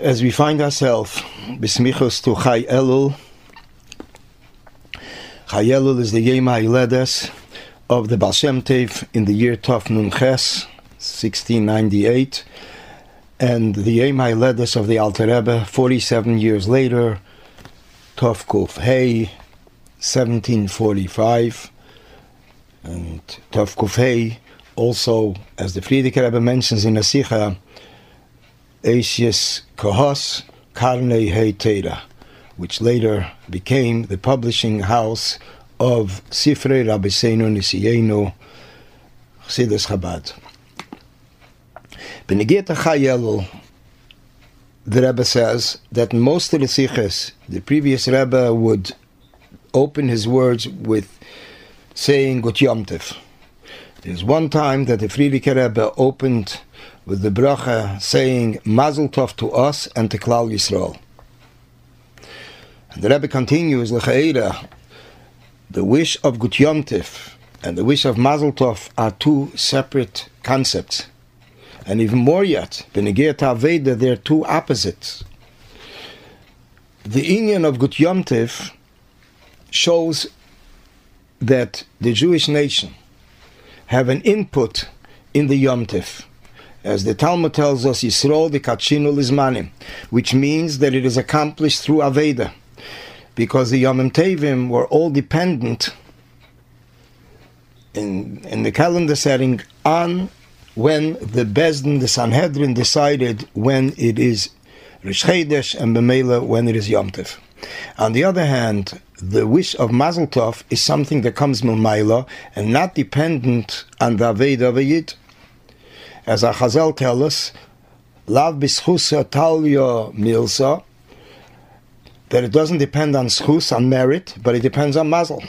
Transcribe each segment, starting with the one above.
as we find ourselves besmichos to Chai Elul. Chai Elul is the Yom HaYiledes of the Baal in the year Tov Nun Ches, 1698, and the Yom HaYiledes of the Alter Rebbe 47 years later, Tov Kuf Hey, 1745, and Tov Kuf Hey also, as the Frierdiker Rebbe mentions in the Sikha, Asius Kohos Karnei Hei Teira, which later became the publishing house of Sifrei Rabbeinu Nisienu Chassidus Chabad. Benegeta Chayelul, the Rebbe says that most of the Sikhs, the previous Rebbe would open his words with saying Gut Yomtiv. There's one time that the Frierdiker Rebbe opened with the bracha saying Mazel Tov to us and to Klal Yisrael. And the Rebbe continues, L'chaira, the wish of Gut Yomtiv and the wish of Mazel Tov are two separate concepts. And even more yet, Benegir Aveda, they're two opposites. The Inyan of Gut Yomtiv shows that the Jewish nation have an input in the Yomtiv as the Talmud tells us, Yisrael the Kachinu Lizmanim, which means that it is accomplished through Aveda, because the Yom Tevim were all dependent in, in the calendar setting on when the Bezdin, the Sanhedrin, decided when it is Rish Chedesh and Bemela when it is Yom. On the other hand, the wish of Mazel Tov is something that comes Milmaila and not dependent on the Aveda of a Yid as our Chazal tell us, Lav bischusa talya milsa, that it doesn't depend on schus, on merit, but it depends on mazel,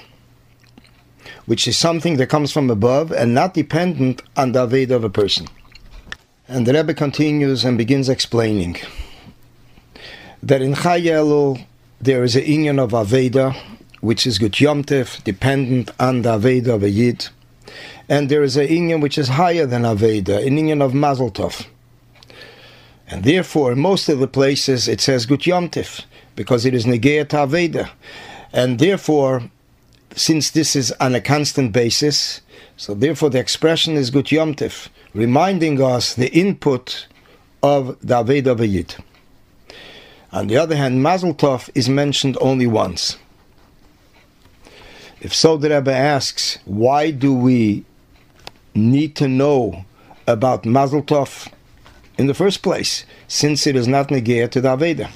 which is something that comes from above and not dependent on the Aveda of a person. And the Rebbe continues and begins explaining that in Chayelu there is a inyan of Aveda, which is good yomtev, dependent on the Aveda of a Yid and there is a inyan which is higher than Aveda, an inyan of Mazel Tov. And therefore, most of the places it says Gut Yomtiv, because it is Negea Aveda. And therefore, since this is on a constant basis, so therefore the expression is Gut Yomtiv, reminding us the input of the Aveda of. On the other hand, Mazel Tov is mentioned only once. If so, the Rebbe asks, why do we need to know about Mazel Tov in the first place, since it is not negir to the Aveda.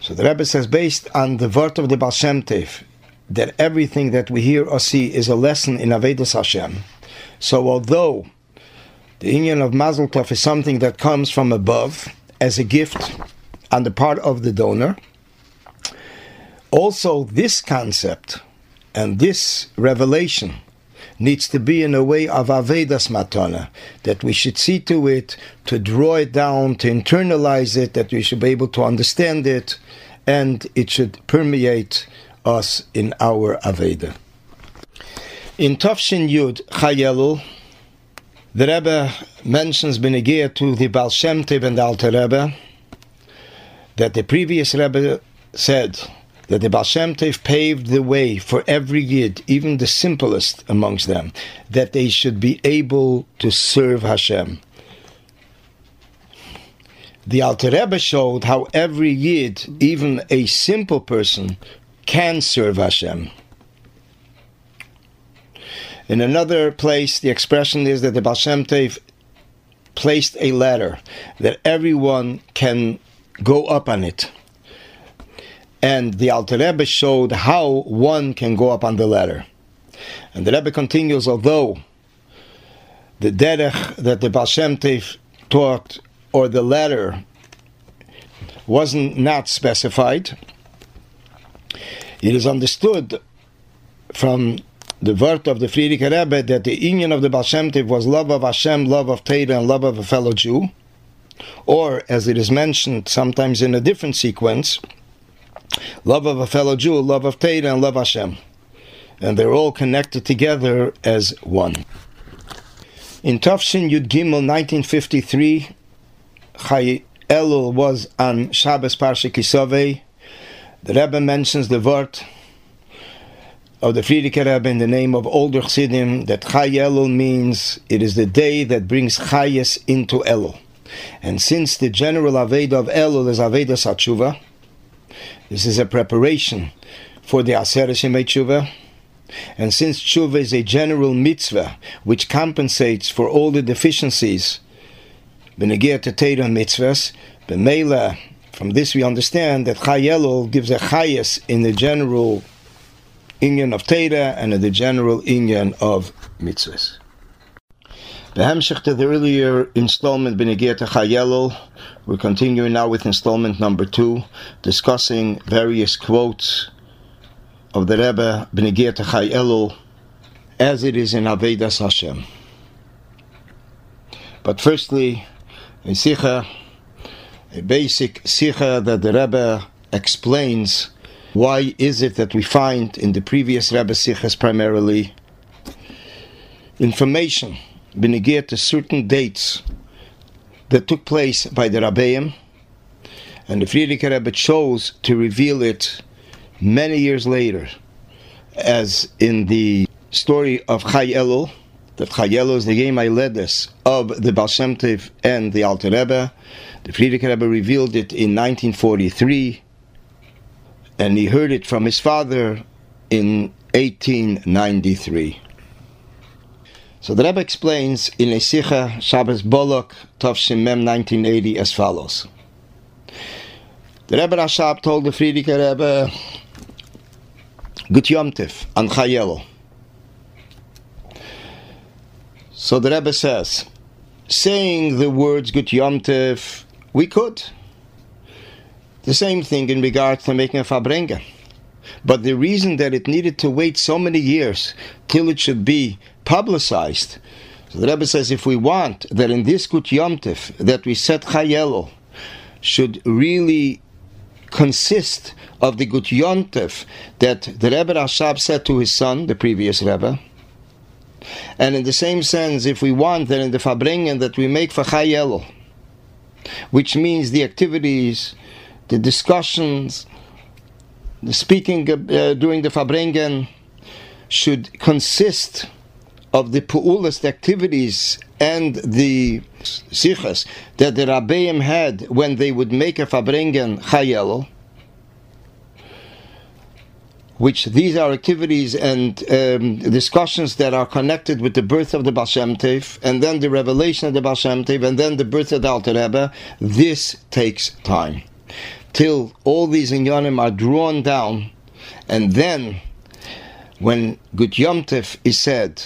So the Rebbe says, based on the word of the Baal Shem Tev, that everything that we hear or see is a lesson in Avedas Hashem. So although the union of Mazel Tov is something that comes from above as a gift on the part of the donor, also this concept and this revelation needs to be in a way of Avedas Matana, that we should see to it, to draw it down, to internalize it, that we should be able to understand it, and it should permeate us in our Aveda. In Tafshin Yud Chayelul, the Rebbe mentions Benegir to the Baal Shem Tev and the Alter Rebbe that the previous Rebbe said that the Baal paved the way for every Yid, even the simplest amongst them, that they should be able to serve Hashem. The Alter Rebbe showed how every Yid, even a simple person, can serve Hashem. In another place, the expression is that the Baal placed a ladder that everyone can go up on it and the Alter Rebbe showed how one can go up on the ladder. And the Rebbe continues, although the derech that the Baal Shem Tev taught, or the ladder, wasn't not specified, it is understood from the word of the Frierdiker Rebbe that the union of the Baal Shem Tev was love of Hashem, love of Torah, and love of a fellow Jew, or as it is mentioned sometimes in a different sequence, love of a fellow Jew, love of Torah, and love Hashem. And they're all connected together as one. In Tafshin Yud Gimel 1953, Chai Elul was on Shabbos Parsha Kisove. The Rebbe mentions the word of the Frierdiker Rebbe in the name of older Chassidim that Chai Elul means it is the day that brings Chayes into Elul. And since the general Aveda of Elul is Aveda Satshuva, this is a preparation for the Aseret Shemei Tshuva, and since tshuva is a general mitzvah which compensates for all the deficiencies, benegir to Torah mitzvahs, b'meila, from this we understand that Chayelul gives a chayas in the general inyan of Torah and in the general inyan of mitzvahs. Behemshech to the earlier installment benegir to Chayelul, we're continuing now with installment number two, discussing various quotes of the Rebbe B'negir Techai Elul as it is in Avedas Hashem. But firstly, a Sikha, a basic Sikha that the Rebbe explains why is it that we find in the previous Rebbe Sikhas primarily information B'negir to certain dates that took place by the Rabbeim, and the Frierdiker Rebbe chose to reveal it many years later, as in the story of Chai Elul, that Chai Elul is the game I led Ailedes of the Baal Tov and the Alter Rebbe. The Frierdiker Rebbe revealed it in 1943, and he heard it from his father in 1893. So the Rebbe explains in a Sikha Shabbos Bolok Tov Mem 1980 as follows. The Rebbe Rashab told the Frierdiker Rebbe Gut on Chai Elul. So the Rebbe says, saying the words Gut Yom Yomtiv, we could. The same thing in regards to making a Fabrenga. But the reason that it needed to wait so many years till it should be publicized, so the Rebbe says if we want that in this Gut Yomtiv that we set Chai Elul should really consist of the Gut Yontef that the Rebbe Rashab said to his son, the previous Rebbe. And in the same sense, if we want that in the Fabringen that we make for Chai Elul, which means the activities, the discussions, the speaking uh, during the Fabringen should consist of the pu'ulist activities and the sichas that the Rabbeim had when they would make a Fabringen Chai Elul, which these are activities and um, discussions that are connected with the birth of the Baal Tov, and then the revelation of the Baal Tov, and then the birth of the Alter Rebbe, this takes time. Till all these inyanim are drawn down, and then when Gut Yom Tov is said,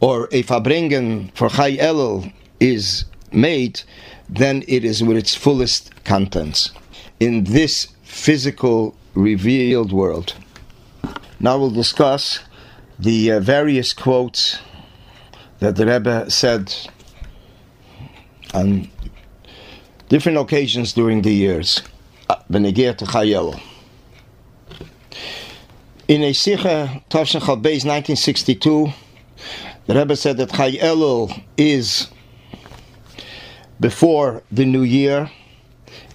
or if a Fabringen for Chai Elul is made, then it is with its fullest contents in this physical revealed world. Now we'll discuss the uh, various quotes that the Rebbe said on different occasions during the years. Uh. In a Sikha, Tavshin Chal Beis 1962, the Rebbe said that Chai Elul is before the new year.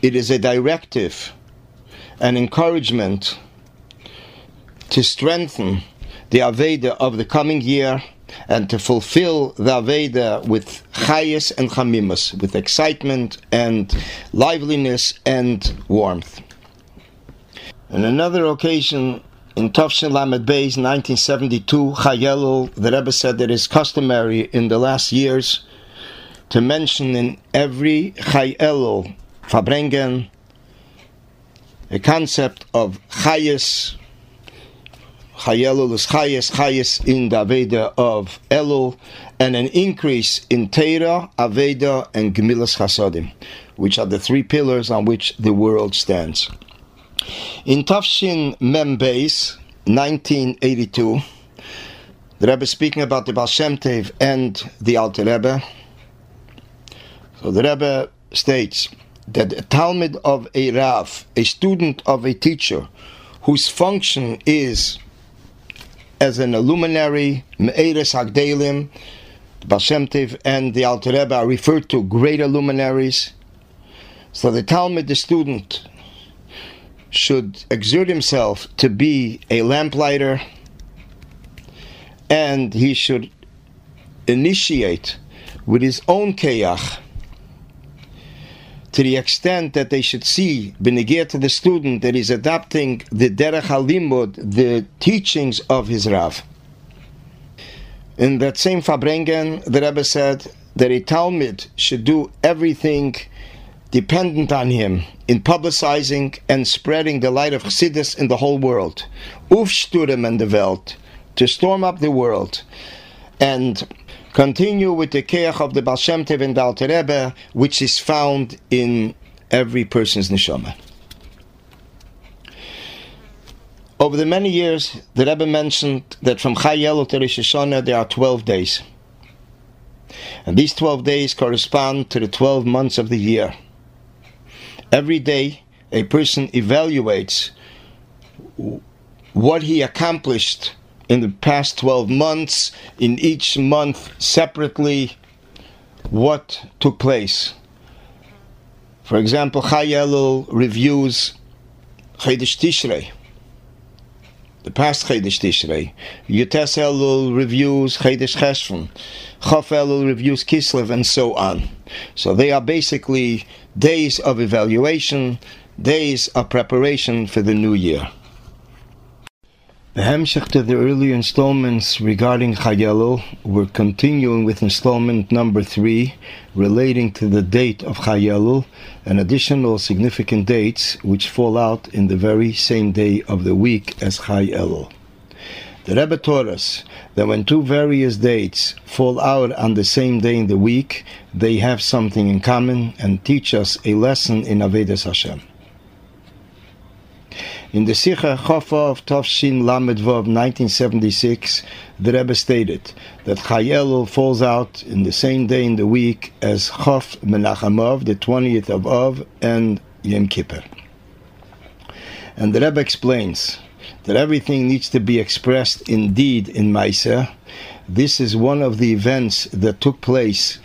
It is a directive, an encouragement to strengthen the Aveda of the coming year and to fulfill the Aveda with chayas and chamimus, with excitement and liveliness and warmth. On another occasion, in Tafshin Lamed Beis, 1972, Chai Elul, the Rebbe said that it is customary in the last years to mention in every Chai Elul, Fabrengen, a concept of chayas, Chayelul is Chayes, Chayes in the Aveda of Elul, and an increase in Teira, Aveda, and Gemilas Chasadim, which are the three pillars on which the world stands. In Tafshin Mem Beis, 1982, the Rebbe is speaking about the Baal Shem Tev and the Alter Rebbe. So the Rebbe states that a Talmud of a Rav, a student of a teacher, whose function is as an luminary, Me'eres Hagdelim, the Baal Shem Tev and the Alter Rebbe are referred to greater luminaries. So the Talmud, the student, should exert himself to be a lamplighter and he should initiate with his own keyach to the extent that they should see, benegir to the student, that he's adopting the derech halimud, the teachings of his Rav. In that same Farbrengen, the Rebbe said that a Talmud should do everything dependent on him in publicizing and spreading the light of Chassidus in the whole world. Aufsturm in the Welt, to storm up the world. And continue with the keach of the Baal Shem Tev and Rebbe, which is found in every person's neshama. Over the many years, the Rebbe mentioned that from Chai Elul to Rosh Hashanah there are 12 days. And these 12 days correspond to the 12 months of the year. Every day, a person evaluates what he accomplished in the past 12 months, in each month separately, what took place. For example, Chai Elul reviews Chodesh Tishrei, the past Chodesh Tishrei. Yutes Elul reviews Chodesh Cheshvan. Chaf Elul reviews Kislev, and so on. So they are basically days of evaluation, days of preparation for the new year. The Hemshech to the earlier installments regarding Chai Elul, we're continuing with installment number three, relating to the date of Chai and additional significant dates which fall out in the very same day of the week as Chai The Rebbe taught us that when two various dates fall out on the same day in the week, they have something in common and teach us a lesson in Avedas Hashem. In the Sikha Chofa of Tovshin Lamed Vav 1976, the Rebbe stated that Chai falls out in the same day in the week as Chof Menachamov, the 20th of Av, and Yom Kippur. And the Rebbe explains that everything needs to be expressed indeed in Maisa. This is one of the events that took place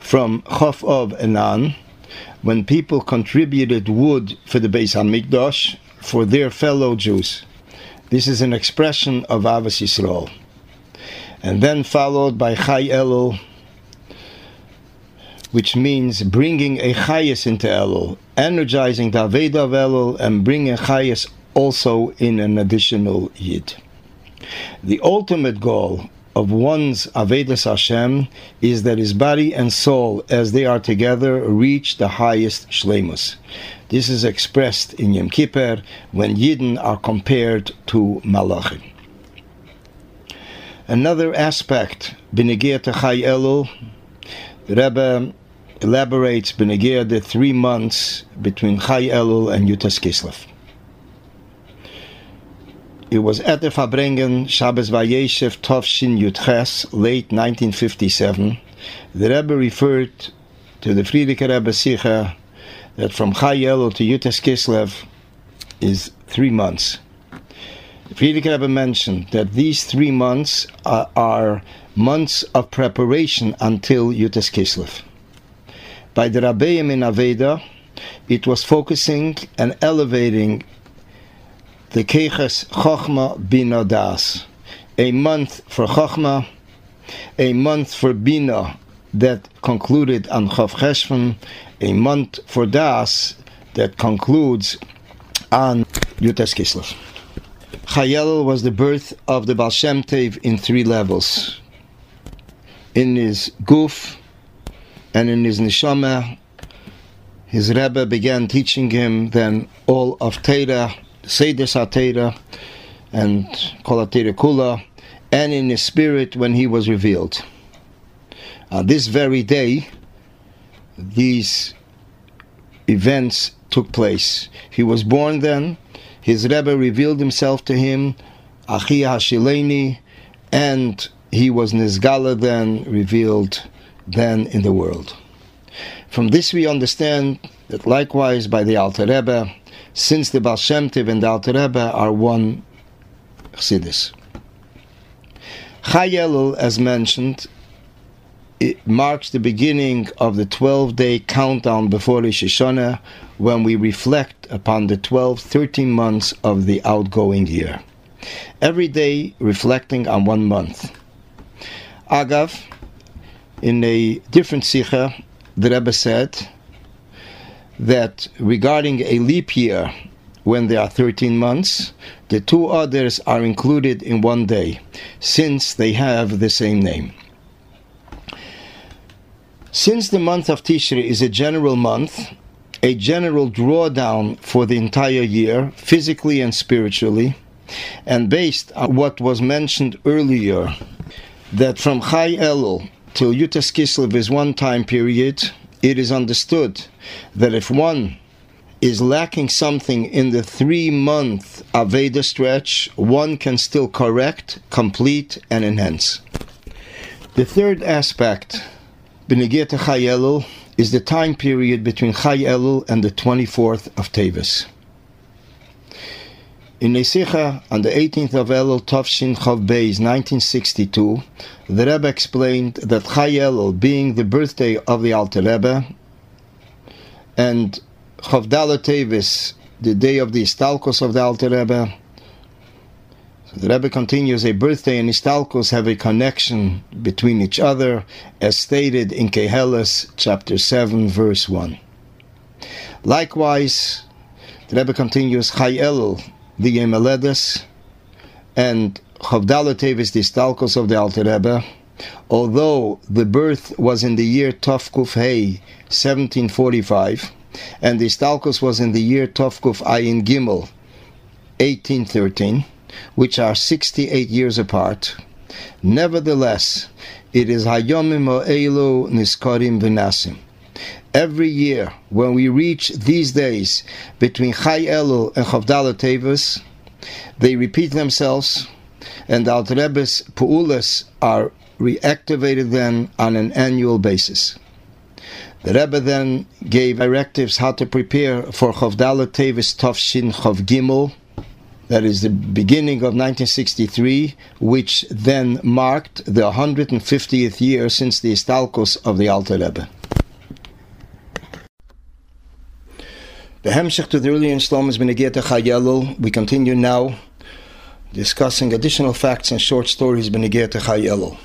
from Chof of Enan, when people contributed wood for the Beis Hamikdash for their fellow Jews. This is an expression of Avos Yisrael. And then followed by Chai Elul, which means bringing a Chayas into Elul, energizing the Aveda of Elul, and bringing Chayas also in an additional Yid. The ultimate goal of one's Avedas Hashem is that his body and soul, as they are together, reach the highest shlemus. This is expressed in Yom Kippur when Yidden are compared to Malachim. Another aspect, Benegir to Chai Elul, the Rebbe elaborates Benegir the three months between Chai Elul and Yutas Kislev. It was at the Farbrengen Shabbos Vayeshev Tovshin Yutches, late 1957. The Rebbe referred to the Frierdiker Rebbe that from Chai Elul to Yutas Kislev is three months. Frierdiker Rebbe mentioned that these three months are, are months of preparation until Yutas Kislev. By the Rabbeim in Aveda, it was focusing and elevating the Keches Chochma Bina Das, a month for Chochma, a month for Bina that concluded on Chav Cheshvan, a month for Das that concludes on Yutas Kislev. Chai Elul was the birth of the Baal Shem Tev in three levels. In his guf and in his neshama, his Rebbe began teaching him then all of Torah, Seder Satera and Kolatera Kula, and in his spirit when he was revealed. On this very day, these events took place. He was born then, his Rebbe revealed himself to him, Achiya Hashiloni, and he was Nizgala then, revealed then in the world. From this we understand that likewise by the Alter Rebbe, since the Baal Shem and the Alter Rebbe are one Chassidus. Chai Elul, as mentioned, it marks the beginning of the 12 day countdown before Rosh Hashanah when we reflect upon the 12, 13 months of the outgoing year. Every day reflecting on one month. Agav, in a different Sikha, the Rebbe said that regarding a leap year, when there are 13 months, the two others are included in one day, since they have the same name. Since the month of Tishri is a general month, a general drawdown for the entire year, physically and spiritually, and based on what was mentioned earlier, that from Chai Elul till Yutas Kislev is one time period, it is understood that if one is lacking something in the three month Aveda stretch, one can still correct, complete, and enhance. The third aspect Benegeta Chai Elul is the time period between Chai Elul and the 24th of Tevis. In Nesicha, on the 18th of Elul, Tovshin Chav Beis, 1962, the Rebbe explained that Chai Elul, being the birthday of the Alter Rebbe, and Chav Tevis, the day of the Istalkos of the Alter Rebbe, the Rebbe continues, a birthday and Istalkos have a connection between each other, as stated in Keheles, chapter 7, verse 1. Likewise, the Rebbe continues, Chai Elul, the Yemeledes, and Chavdala Tevis, the Istalkos of the Alter Rebbe, although the birth was in the year Tovkuf Hey, 1745, and the Istalkos was in the year Tovkuf Ayin Gimel, 1813, which are 68 years apart. Nevertheless, it is Hayomim Elu Niskarim Vinasim. Every year, when we reach these days between Chai Elul and Chavdala Tevis, they repeat themselves, and the Alter Rebbe's Pu'ulas are reactivated then on an annual basis. The Rebbe then gave directives how to prepare for Chavdala Tevis Tovshin Chav Gimel, that is the beginning of 1963, which then marked the 150th year since the Istalkos of the Alter Rebbe. The Hemshech to the early installments Benegeta Chayelul. We continue now discussing additional facts and short stories Benegeta Chayelul.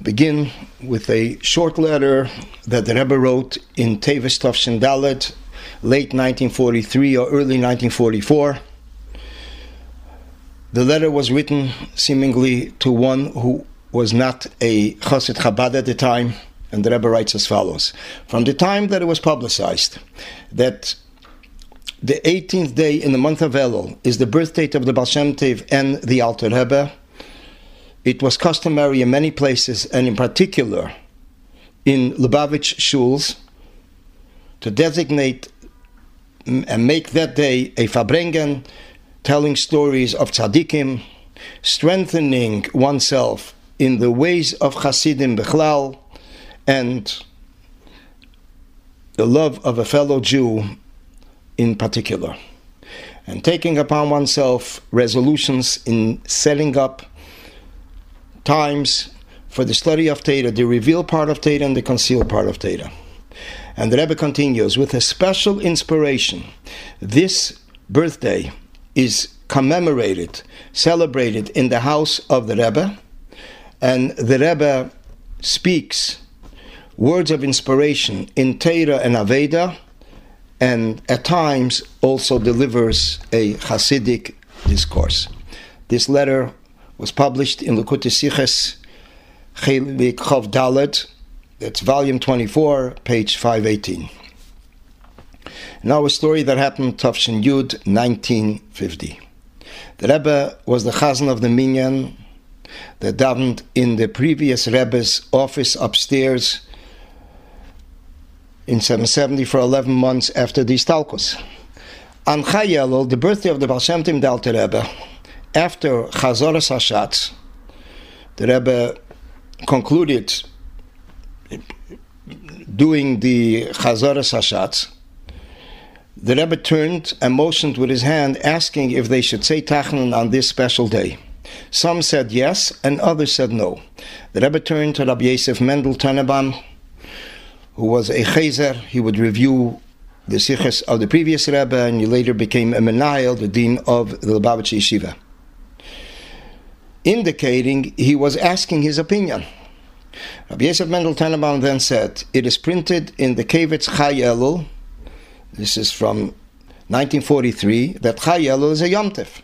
Begin with a short letter that the Rebbe wrote in Tevis Tovshin Dalet, late 1943 or early 1944 the letter was written seemingly to one who was not a Chassid Chabad at the time, and the Rebbe writes as follows. From the time that it was publicized that the 18th day in the month of Elul is the birth date of the Baal Shem Tev and the Alter Rebbe, it was customary in many places, and in particular in Lubavitch shuls, to designate and make that day a Farbrengen telling stories of tzaddikim, strengthening oneself in the ways of Hasidim Bechlal, and the love of a fellow Jew in particular, and taking upon oneself resolutions in setting up times for the study of Torah, the revealed part of Torah and the concealed part of Torah. And the Rebbe continues with a special inspiration. This birthday is commemorated, celebrated in the house of the Rebbe, and the Rebbe speaks words of inspiration in Torah and Aveda, and at times also delivers a Hasidic discourse. This letter was published in Likkutei Sichos Chelik Chav Dalet, that's volume 24, page 518. Now a story that happened Tafshin Yud 1950. The Rebbe was the chazan of the minyan that davened in the previous Rebbe's office upstairs in 770 for 11 months after the Stalkos. On Chayelul, the birthday of the Baal Shem Tim Dalter Rebbe, after Chazoras Hashatz, the Rebbe concluded doing the Chazoras Hashatz, the Rebbe turned and motioned with his hand, asking if they should say Tachanun on this special day. Some said yes, and others said no. The Rebbe turned to Rabbi Yosef Mendel Tannebaum, who was a chazer. He would review the sikhs of the previous Rebbe, and he later became a Menahel, the dean of the Lubavitch Yeshiva, indicating he was asking his opinion. Rabbi Yosef Mendel Tannebaum then said, It is printed in the Kavitz Chai Elul, this is from 1943, that Chai Elul is a Yomtev.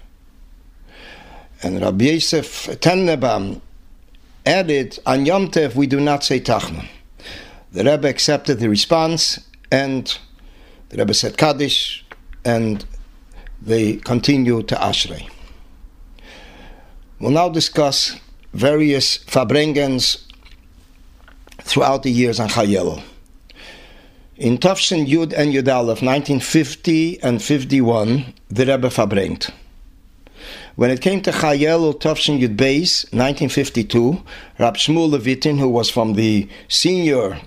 And Rabbi Yosef Tannebaum added, On Yomtev we do not say Tachanun. The Rebbe accepted the response, and the Rebbe said Kaddish, and they continued to Ashrei. We'll now discuss various Farbrengens throughout the years on Chayelo. In Tafshin Yud and Yud Aleph, 1950 and 51, the Rebbe verbringt. When it came to Chayelo Tafshin Yud Beis, 1952, Rab Shmuel Levitin, who was from the senior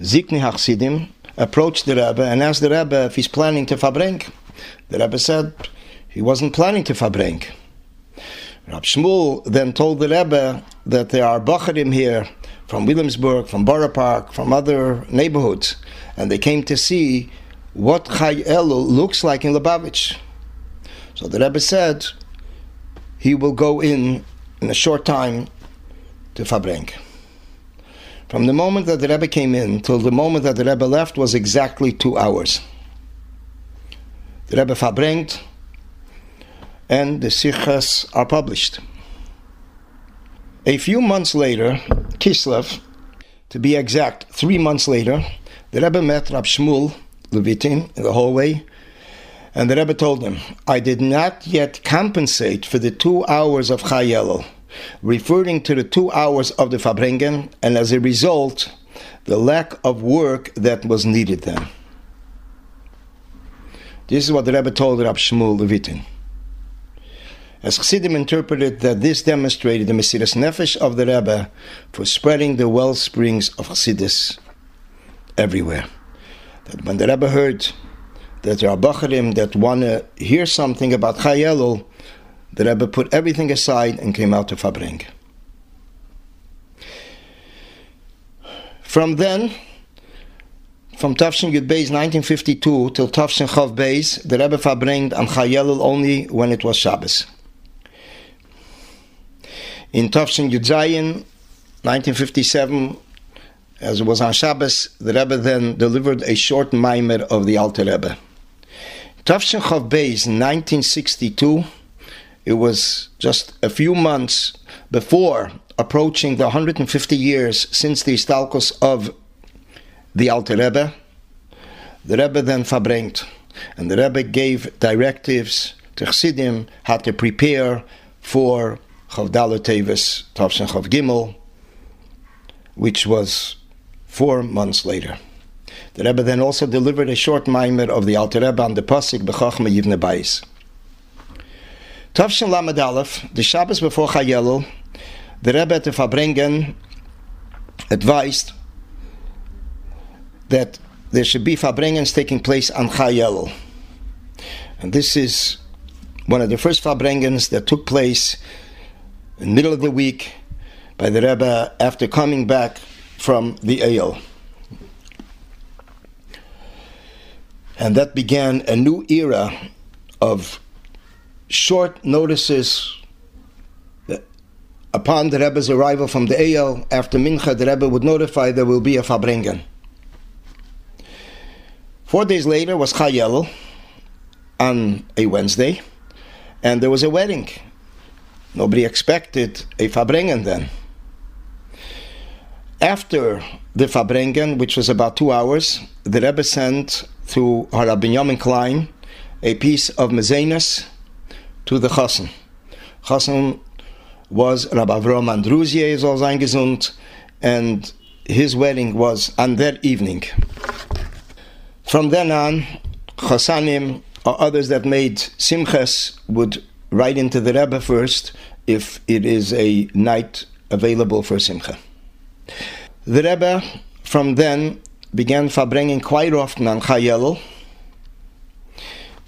Zikni Hasidim, approached the Rebbe and asked the Rebbe if he's planning to verbring. The Rebbe said he wasn't planning to verbring. Rab Shmuel then told the Rebbe that there are Bacharim here from Williamsburg, from Borough Park, from other neighborhoods, and they came to see what Chai Elul looks like in Lubavitch. So the Rebbe said he will go in in a short time to Fabrenk. From the moment that the Rebbe came in till the moment that the Rebbe left was exactly two hours. The Rebbe Fabrengt and the Sichas are published. A few months later, Kislev, to be exact, three months later, the Rebbe met Rab Shmuel Levitin in the hallway, and the Rebbe told him, I did not yet compensate for the two hours of Chayelel, referring to the two hours of the Fabrengen, and as a result, the lack of work that was needed then. This is what the Rebbe told Rab Shmuel Levitin. As Chassidim interpreted that this demonstrated the Mesiras Nefesh of the Rebbe for spreading the well springs of Chassidus everywhere. That when the Rebbe heard that there are Bacharim that want to hear something about Chayelul, the Rebbe put everything aside and came out to Fabring. From then, from Tafshin Yud Beis 1952 till Tafshin Chav Beis, the Rebbe Fabringed on Chayelul only when it was Shabbos. In Tafshin Yud Yudzayin, 1957, as it was on Shabbos, the Rebbe then delivered a short mimer of the Alter Rebbe. Tafshin Chav Beis, 1962, it was just a few months before approaching the 150 years since the Istalkos of the Alter Rebbe. The Rebbe then fabrengt, and the Rebbe gave directives to Chassidim how to prepare for Chav Dalet Tevis Tavshin Chav Gimel, which was four months later. The Rebbe then also delivered a short mimer of the Alter Rebbe on the Pasik Bechachma Yivne Bayis. Tavshin Lamed Aleph, the Shabbos before Chayelul, the Rebbe to Fabrengen advised that there should be Fabrengens taking place on Chayelul. And this is one of the first Fabrengens that took place in the middle of the week by the Rebbe after coming back from the Ohel. And that began a new era of short notices upon the Rebbe's arrival from the Ohel. After Mincha, the Rebbe would notify there will be a Fabrengen. Four days later was Chayel on a Wednesday, and there was a wedding Nobody expected a Fabrengen then. After the Fabrengen, which was about two hours, the Rebbe sent through Rabbi Binyamin Klein a piece of Mezenas to the Chassan. Chassan was Rabbi Avram Andruzier, is all gesund, and his wedding was on that evening. From then on, Chassanim or others that made Simchas would right into the Rebbe first if it is a night available for Simcha. The Rebbe from then began fabringing quite often on Chayelul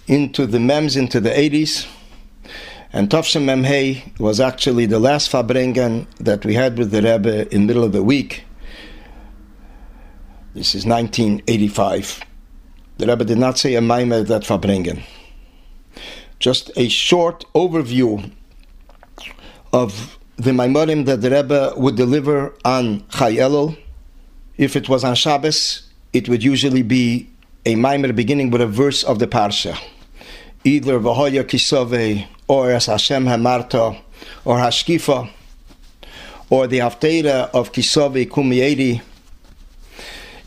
into the MEMS into the 80s And Tovshem Memhei was actually the last Farbrengen that we had with the Rebbe in the middle of the week. This is 1985. The Rebbe did not say a Maimer that Farbrengen. Just a short overview of the Maimorim that the Rebbe would deliver on Chai Elul. If it was on Shabbos, it would usually be a Maimer beginning with a verse of the Parsha. Either Vahoya Kisove or as Hashem Hamarta or Hashkifa or the Haftarah of Kisove Kumiedi.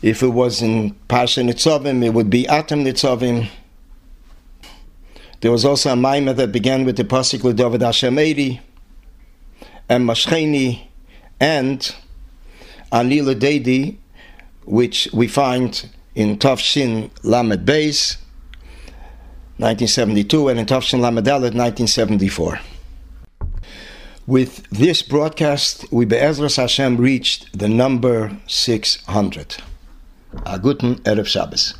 If it was in Parsha Nitzavim, it would be Atam Nitzavim. There was also a Maimer that began with the Pasuk David Hashem Eri and Mashcheni and Anila Dedi, which we find in Tafshin Lamed Beis, 1972, and in Tafshin Dalet, 1974. With this broadcast, we Be'ezras Hashem reached the number 600. A guten Erev Shabbos.